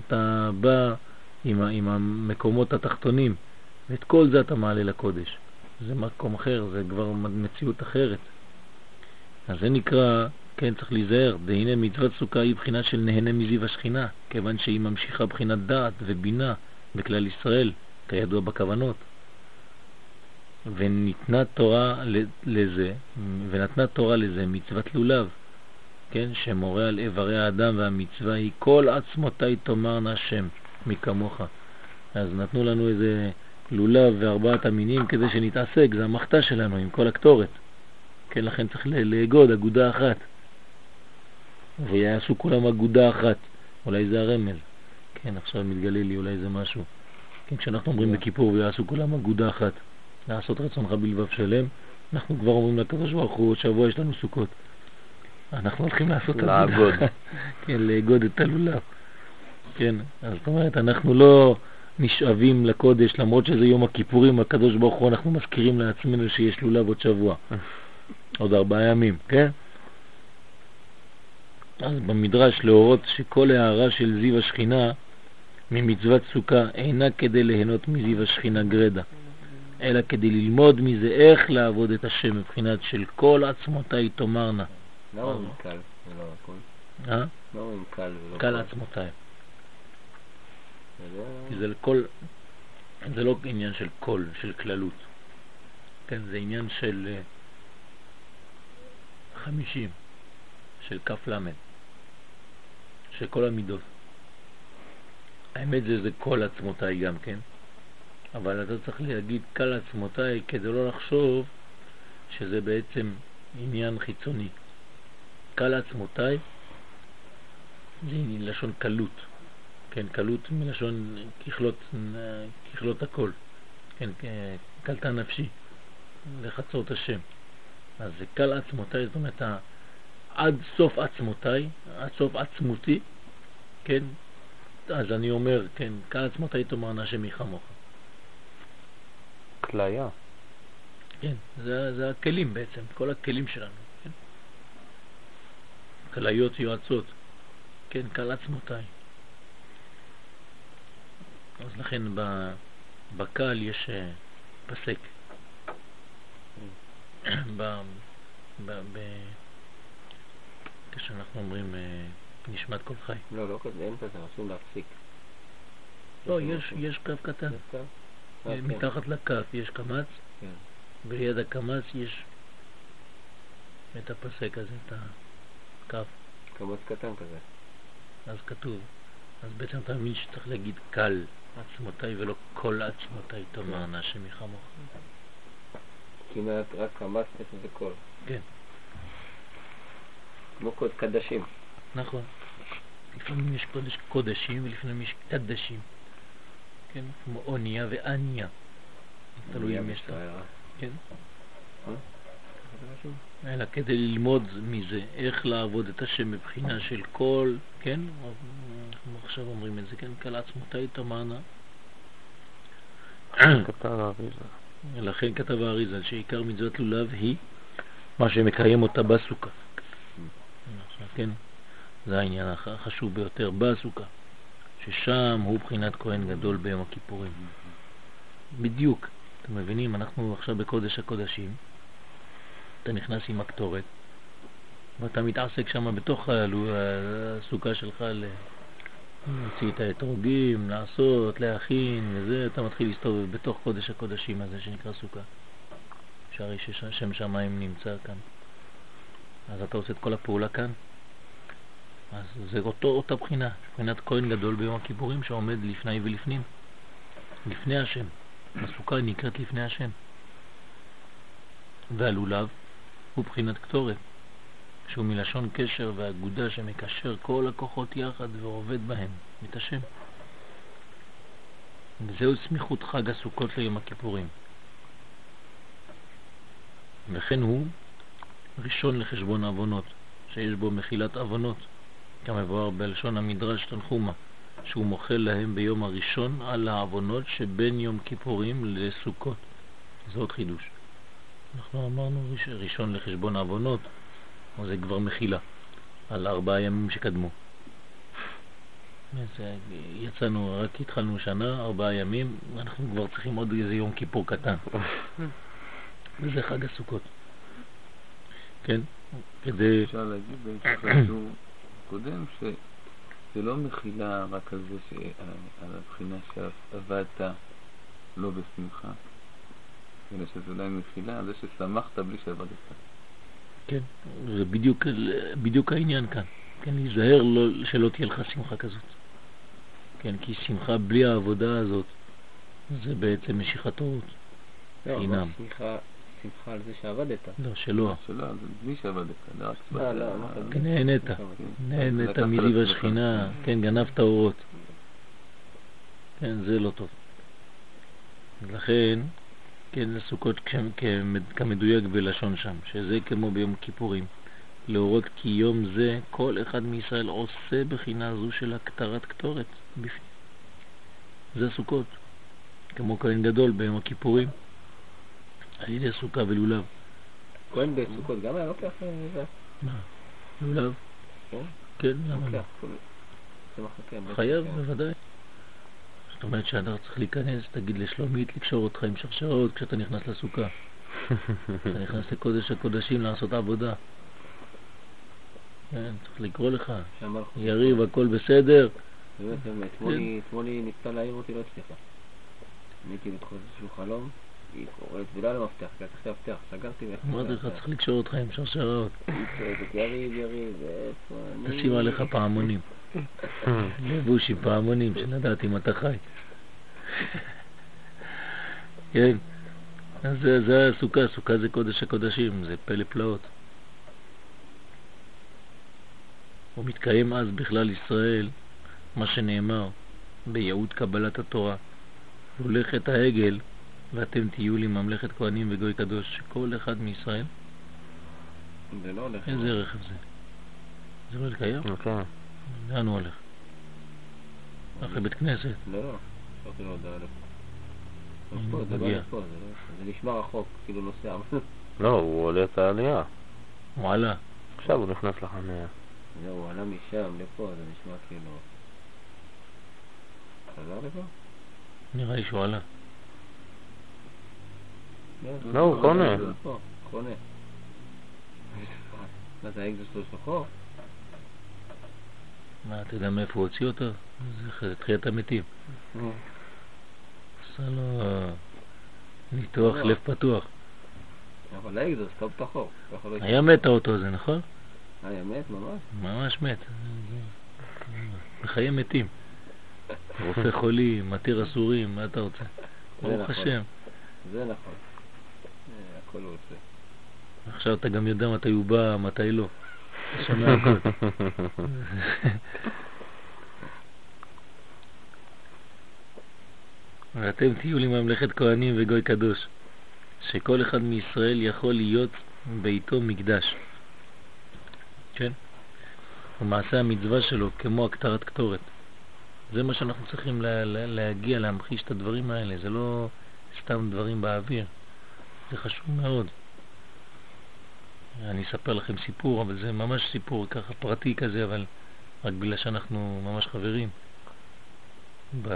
אתה בא עם, עם המקומות התחתונים, ואת כל זה אתה מעלה לקודש. זה מקום אחר, זה כבר מציאות אחרת. אז זה נקרא, כן, צריך להיזהר, והנה מצוות סוכה היא בחינה של נהנה מזיו השכינה, כיוון שהיא ממשיכה בחינת דעת ובינה בכלל ישראל, כידוע בכוונות. וניתנה תורה לזה, ונתנה תורה לזה מצוות לולב, כן, שמורה על איברי האדם והמצווה היא כל עצמותי תאמרנה השם מכמוך. אז נתנו לנו איזה לולב וארבעת המינים כדי שנתעסק, זה המחתה שלנו עם כל הקטורת. כן, לכן צריך לאגוד אגודה אחת. ויעשו כולם אגודה אחת. אולי זה הרמז. כן, עכשיו מתגלה לי אולי זה משהו. כן, כשאנחנו אומרים בכיפור ויעשו כולם אגודה אחת, לעשות רצונך בלבב שלם, אנחנו כבר אומרים לקדוש ברוך הוא, עוד שבוע יש לנו סוכות. אנחנו הולכים לעשות אגודה. לאגוד. (laughs) כן, לאגוד את הלולב. כן, אז זאת אומרת, אנחנו לא נשאבים לקודש, למרות שזה יום הכיפורים, הקדוש ברוך הוא, אנחנו מזכירים לעצמנו שיש לולב עוד שבוע. עוד ארבעה ימים, כן? אז במדרש להורות שכל הערה של זיו השכינה ממצוות סוכה אינה כדי ליהנות מזיו השכינה גרדה, אלא כדי ללמוד מזה איך לעבוד את השם מבחינת של כל עצמותיי תאמרנה. למה אומרים קל ולא הכל? אה? למה אומרים קל ולא קל עצמותיי. כי זה לכל, זה לא עניין של קול, של כללות. כן, זה עניין של אה, חמישים, של למד, של כל המידות. האמת זה, זה כל עצמותיי גם כן, אבל אתה צריך להגיד כל עצמותיי כדי לא לחשוב שזה בעצם עניין חיצוני. כל עצמותיי זה לשון קלות. כן, קלות מלשון ככלות, ככלות הכל, כן, קלטה נפשי, לחצות השם. אז זה קל עצמותיי, זאת אומרת, עד סוף עצמותיי, עד סוף עצמותי, כן, אז אני אומר, כן, קל עצמותיי תאמר השם יחמוך. כליה. כן, זה, זה הכלים בעצם, כל הכלים שלנו, כן? כליות יועצות, כן, קל עצמותיי. אז לכן בקל יש אה, פסק. (clears throat) ב, ב, ב, כשאנחנו אומרים אה, נשמת כל חי. לא, לא כזה, אין כזה, רשום להפסיק. לא, יש, יש קו קטן. אה, כן. מתחת לכף יש קמץ, כן. וליד הקמץ יש את הפסק הזה, את הקו. קמץ קטן כזה. אז כתוב. אז בעצם אתה מבין שצריך להגיד קל עצמותיי ולא כל עצמותיי תאמרנה השם יחמוך. היה רק יש לזה קול. כן, כמו קדשים. נכון. לפעמים יש קודש קודשים ולפעמים יש קדשים. כן, כמו אוניה ואניה. תלוי אם יש ה... כן. אלא כדי ללמוד מזה איך לעבוד את השם מבחינה של כל, כן, אנחנו עכשיו אומרים את זה, כן, כל תאמרנה. כתב האריזה. לכן כתב האריזה שעיקר מצוות לולב היא מה שמקיים אותה בסוכה. כן, זה העניין הח- החשוב ביותר בסוכה, ששם הוא בחינת כהן גדול ביום הכיפורים. בדיוק, אתם מבינים, אנחנו עכשיו בקודש הקודשים, אתה נכנס עם הקטורת, ואתה מתעסק שם בתוך הסוכה שלך. להוציא את האתרוגים, לעשות, להכין וזה, אתה מתחיל להסתובב בתוך קודש הקודשים הזה שנקרא סוכה. שהרי ששם שמיים נמצא כאן. אז אתה עושה את כל הפעולה כאן. אז זה אותו, אותה בחינה, בחינת כהן גדול ביום הכיפורים שעומד לפני ולפנים, לפני השם. הסוכה נקראת לפני השם. והלולב הוא בחינת קטורת, שהוא מלשון קשר ואגודה שמקשר כל הכוחות יחד ועובד בהם, את השם. וזהו סמיכות חג הסוכות ליום הכיפורים. וכן הוא ראשון לחשבון עוונות, שיש בו מחילת עוונות, כמבואר בלשון המדרש תנחומה, שהוא מוחל להם ביום הראשון על העוונות שבין יום כיפורים לסוכות. זה עוד חידוש. אנחנו אמרנו ראש- ראשון לחשבון עוונות, אבל זה כבר מחילה על ארבעה ימים שקדמו. אז אה, יצאנו, רק התחלנו שנה, ארבעה ימים, אנחנו כבר צריכים עוד איזה יום כיפור קטן. וזה חג הסוכות. כן? כדי... אפשר להגיד בהמשך לשיעור קודם שזה לא מחילה רק על זה, ש... על הבחינה שעבדת לא בשמחה, אלא שזה אולי מחילה על זה ששמחת בלי שעבדת. כן, זה בדיוק, בדיוק העניין כאן. כן, להיזהר לא, שלא תהיה לך שמחה כזאת. כן, כי שמחה בלי העבודה הזאת זה בעצם משיכת אורות. לא, אבל חינם. שמחה, שמחה על זה שעבדת. לא, שלא. שלא, זה בלי שעבדת, זה רק לא, אמרת בלי. כן, נהנית. נהנית לקחת מזיו לעצמך. השכינה, כן, גנבת אורות. כן, זה לא טוב. לכן, כן, כמד- כמדויק בלשון שם, שזה כמו ביום כיפורים. להורות כי יום זה כל אחד מישראל עושה בחינה זו של הקטרת קטורת בפנים. זה הסוכות, כמו כהן גדול ביום הכיפורים, על ידי סוכה ולולב. כהן בסוכות גם היה לוקח אה, זה? מה? לולב? כן? כן, למה לא? חייב, כן. בוודאי. זאת אומרת שאדם צריך להיכנס, תגיד לשלומית לקשור אותך עם שרשרות כשאתה נכנס לסוכה. אתה נכנס לקודש הקודשים לעשות עבודה. כן, צריך לקרוא לך. יריב, הכל בסדר? באמת, באמת, אתמול היא- אתמול היא ניסתה להעיר אותי, לא הצליחה. אני הייתי בתחום איזשהו חלום, היא קוראת, ולא היה לה מפתח, כי לקחתי מפתח, סגרתי ואיפה אמרתי לך, צריך לקשור אותך עם שרשרות. היא צועקת, יריב, יריב, ואיפה אני... נשים עליך פעמונים. לבוש עם פעמונים, שלדעת אם אתה חי. כן, אז זה, הסוכה, סוכה זה קודש הקודשים, זה פלא פלאות. ומתקיים אז בכלל ישראל מה שנאמר בייעוד קבלת התורה. הולכת העגל ואתם תהיו לי ממלכת כהנים וגוי קדוש, שכל אחד מישראל, זה לא הולך. איזה רכב זה? זה לא לקיים? כן. לאן הוא הולך? אחרי בית כנסת. לא, לא, שלחתי לו הודעה לפה. אז הנה, פה, זה מגיע. בא לפה, זה לא- זה נשמע רחוק, כאילו נוסע. לא, הוא עולה את העלייה. הוא עלה. עכשיו הוא נכנס לחניה. זהו, הוא עלה משם לפה, זה נשמע כאילו... חזר לפה? נראה לי שהוא עלה. לא, הוא קונה. הוא פה, קונה. מה זה האקזוס שלו שחור? מה, אתה יודע מאיפה הוא הוציא אותו? זה תחיית המתים. עשה לו אה, ניתוח לא. לב פתוח. אבל האקזוס, טוב לא היה מת האוטו הזה, נכון? היה מת ממש? ממש מת. בחיי מתים. רופא חולים, מתיר אסורים, מה אתה רוצה? ברוך נכון. השם. זה נכון. הכל הוא עושה. עכשיו אתה גם יודע מתי הוא בא, מתי לא. שומע הכל. ואתם תהיו לי ממלכת כהנים וגוי קדוש, שכל אחד מישראל יכול להיות ביתו מקדש. כן? ומעשה המצווה שלו כמו הקטרת קטורת. זה מה שאנחנו צריכים לה, לה, להגיע, להמחיש את הדברים האלה, זה לא סתם דברים באוויר, זה חשוב מאוד. אני אספר לכם סיפור, אבל זה ממש סיפור ככה פרטי כזה, אבל רק בגלל שאנחנו ממש חברים ב...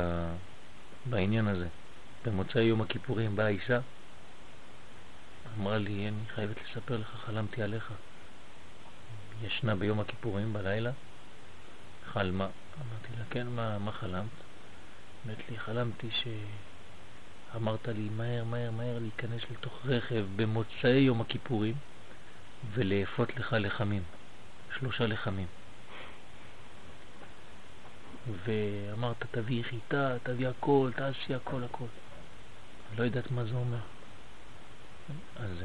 בעניין הזה. במוצאי יום הכיפורים באה אישה, אמרה לי, אני חייבת לספר לך, חלמתי עליך. ישנה ביום הכיפורים בלילה, חלמה. אמרתי לה, כן, מה, מה חלמת? אומרת לי, חלמתי שאמרת לי מהר, מהר, מהר להיכנס לתוך רכב במוצאי יום הכיפורים ולאפות לך לחמים, שלושה לחמים. ואמרת, תביא חיטה, תביא הכל, תעשי הכל, הכל. לא יודעת מה זה אומר. אז uh,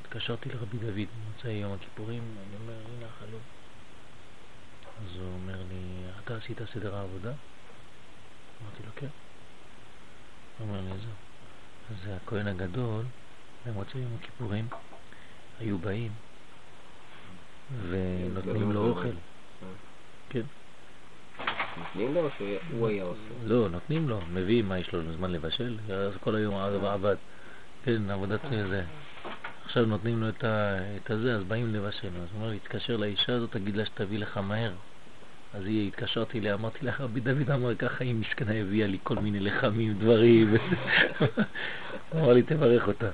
התקשרתי לרבי דוד במוצאי יום הכיפורים, אני אומר, הנה החלום. אז הוא אומר לי, אתה עשית סדר העבודה? אמרתי לו, כן. הוא אומר לי, זהו. אז הכהן הגדול, במוצאי יום הכיפורים, היו באים ונותנים לו אוכל. כן. נותנים לו או שהוא היה עושה? לא, נותנים לו, מביאים, מה יש לו זמן לבשל? אז כל היום עבד. כן, עבודת זה. עכשיו נותנים לו את, הזה, אז באים לבשל. אז הוא אומר לי, תתקשר לאישה הזאת, תגיד לה שתביא לך מהר. אז היא, התקשרתי אליה, אמרתי לה, רבי דוד אמר ככה, היא מסכנה הביאה לי כל מיני לחמים, דברים. (laughs) אמר לי, תברך אותה.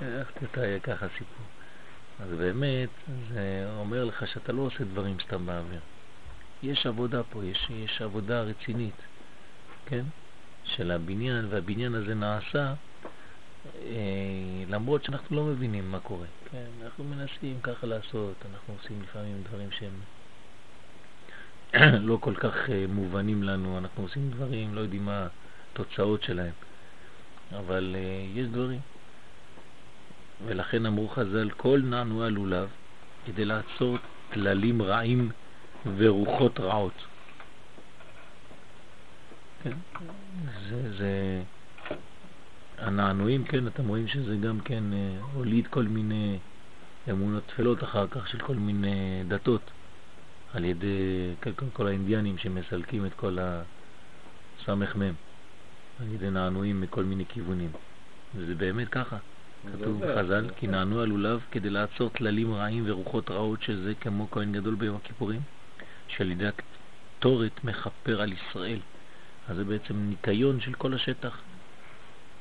הלכתי אותה, היה ככה סיפור. אז באמת, זה אומר לך שאתה לא עושה דברים סתם באוויר. יש עבודה פה, יש, יש עבודה רצינית, כן? של הבניין, והבניין הזה נעשה אה, למרות שאנחנו לא מבינים מה קורה. כן, אנחנו מנסים ככה לעשות, אנחנו עושים לפעמים דברים שהם (coughs) לא כל כך אה, מובנים לנו, אנחנו עושים דברים, לא יודעים מה התוצאות שלהם, אבל אה, יש דברים. ולכן אמרו חז"ל, כל נענוע לולב כדי לעצור כללים רעים ורוחות רעות. כן, זה, זה, הנענועים, כן, אתם רואים שזה גם כן אה, הוליד כל מיני אמונות תפלות אחר כך של כל מיני דתות על ידי כל, כל, האינדיאנים שמסלקים את כל הסמ"ם על ידי נענועים מכל מיני כיוונים. וזה באמת ככה. כתוב בחז"ל, כי נענו הלולב כדי לעצור טללים רעים ורוחות רעות, שזה כמו כהן גדול ביום הכיפורים, שעל ידי הקטורת מכפר על ישראל. אז זה בעצם ניקיון של כל השטח,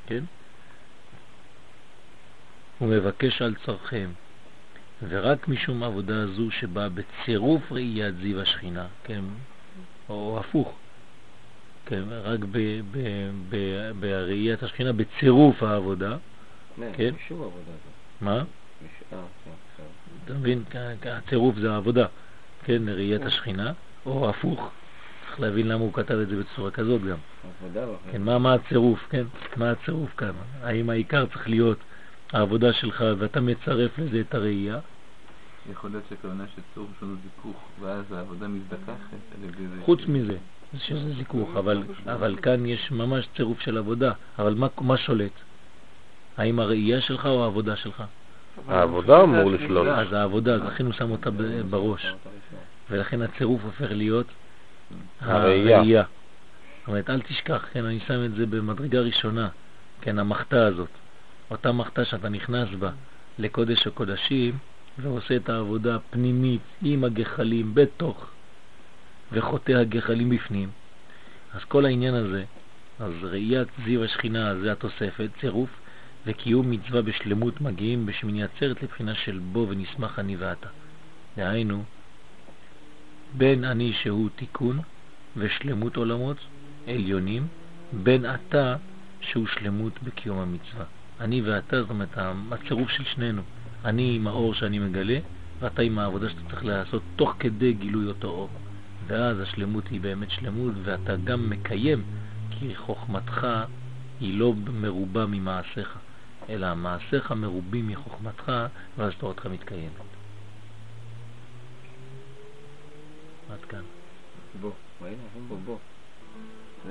כן? הוא מבקש על צרכיהם, ורק משום עבודה זו שבאה בצירוף ראיית זיו השכינה, כן? או הפוך, כן? רק בראיית השכינה, בצירוף העבודה, כן? משום עבודה זו. מה? אה, כן, בסדר. אתה מבין? הצירוף זה העבודה, כן? ראיית השכינה, או הפוך. צריך להבין למה הוא כתב את זה בצורה כזאת גם. עבודה ואחרי כן, מה, מה הצירוף, כן? מה הצירוף כאן? האם העיקר צריך להיות העבודה שלך ואתה מצרף לזה את הראייה? יכול להיות שהכוונה של צור יש לנו זיכוך, ואז העבודה מזדככת על ידי זה. חוץ מזה, שזה זיכוך, אבל, אבל כאן יש ממש צירוף של עבודה. אבל מה, מה שולט? האם הראייה שלך או העבודה שלך? העבודה אמור לשלוט. אז העבודה, אז לכן הוא שם אותה בראש, ולכן הצירוף הופך להיות הראייה. הראייה. זאת אומרת, אל תשכח, כן, אני שם את זה במדרגה ראשונה, כן, המחתה הזאת. אותה מחתה שאתה נכנס בה לקודש הקודשים, ועושה את העבודה הפנימית עם הגחלים בתוך, וחוטא הגחלים בפנים. אז כל העניין הזה, אז ראיית זיו השכינה זה התוספת, צירוף, וקיום מצווה בשלמות מגיעים בשמיני עצרת לבחינה של בו ונשמח אני ואתה. דהיינו, בין אני שהוא תיקון ושלמות עולמות עליונים, בין אתה שהוא שלמות בקיום המצווה. אני ואתה, זאת אומרת, הצירוף של שנינו. אני עם האור שאני מגלה, ואתה עם העבודה שאתה צריך לעשות תוך כדי גילוי אותו אור. ואז השלמות היא באמת שלמות, ואתה גם מקיים, כי חוכמתך היא לא מרובה ממעשיך, אלא מעשיך מרובים מחוכמתך, ואז תורתך מתקיימת. עד כאן. בוא, בוא, בוא, בוא.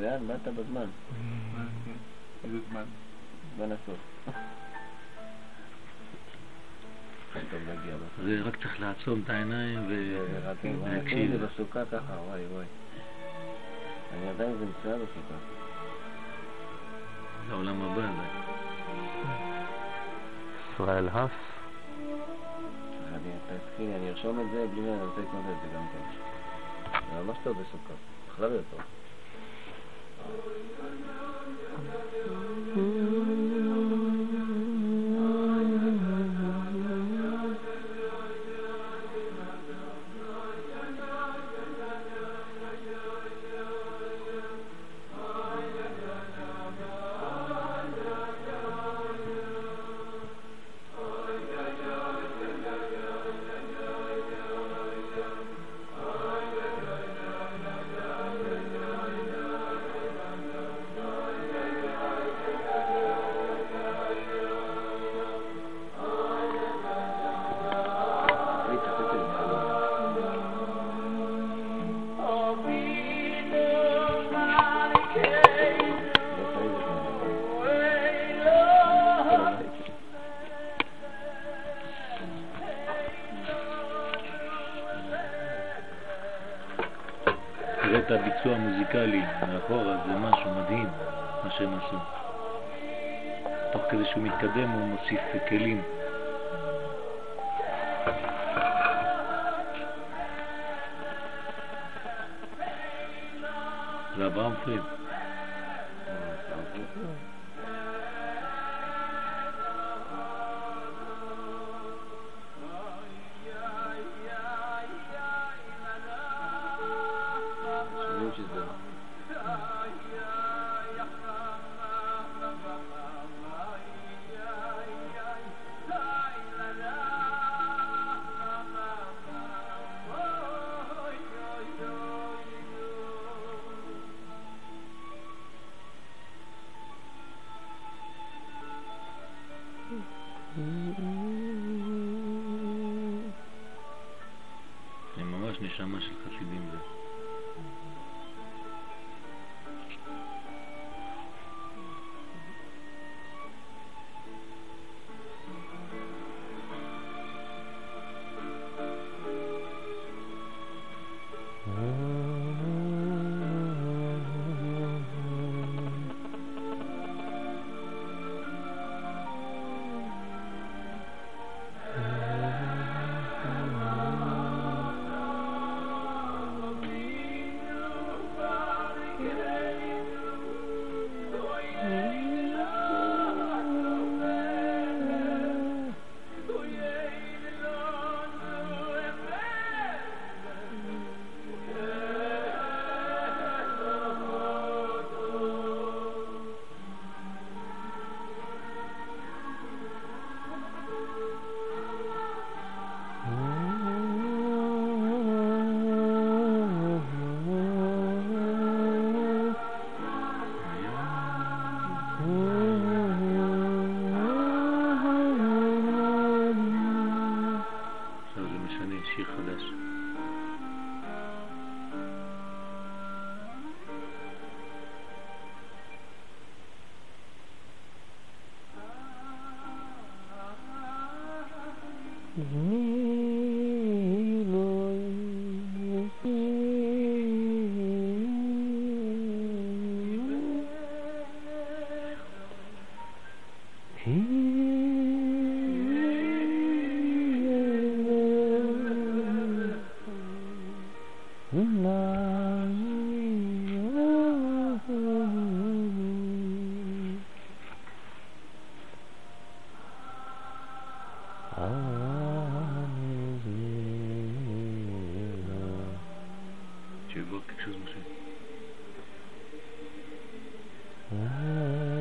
לאן? באת בזמן. אה, כן. איזה זמן? זמן הסוף. בסוף. זה רק צריך לעצום את העיניים ו... רק אם להקשיב. זה בסוכה ככה, וואי וואי. אני עדיין מצוין בסוכה. זה העולם הבא. זה. ישראל האס. אני ארשום את זה בלי אני רוצה לקנות את זה גם כן. זה ממש טוב בסוכה. בכלל זה טוב. כדי שהוא מתקדם הוא מוסיף כלים. çok küçülmüşüm. Ha.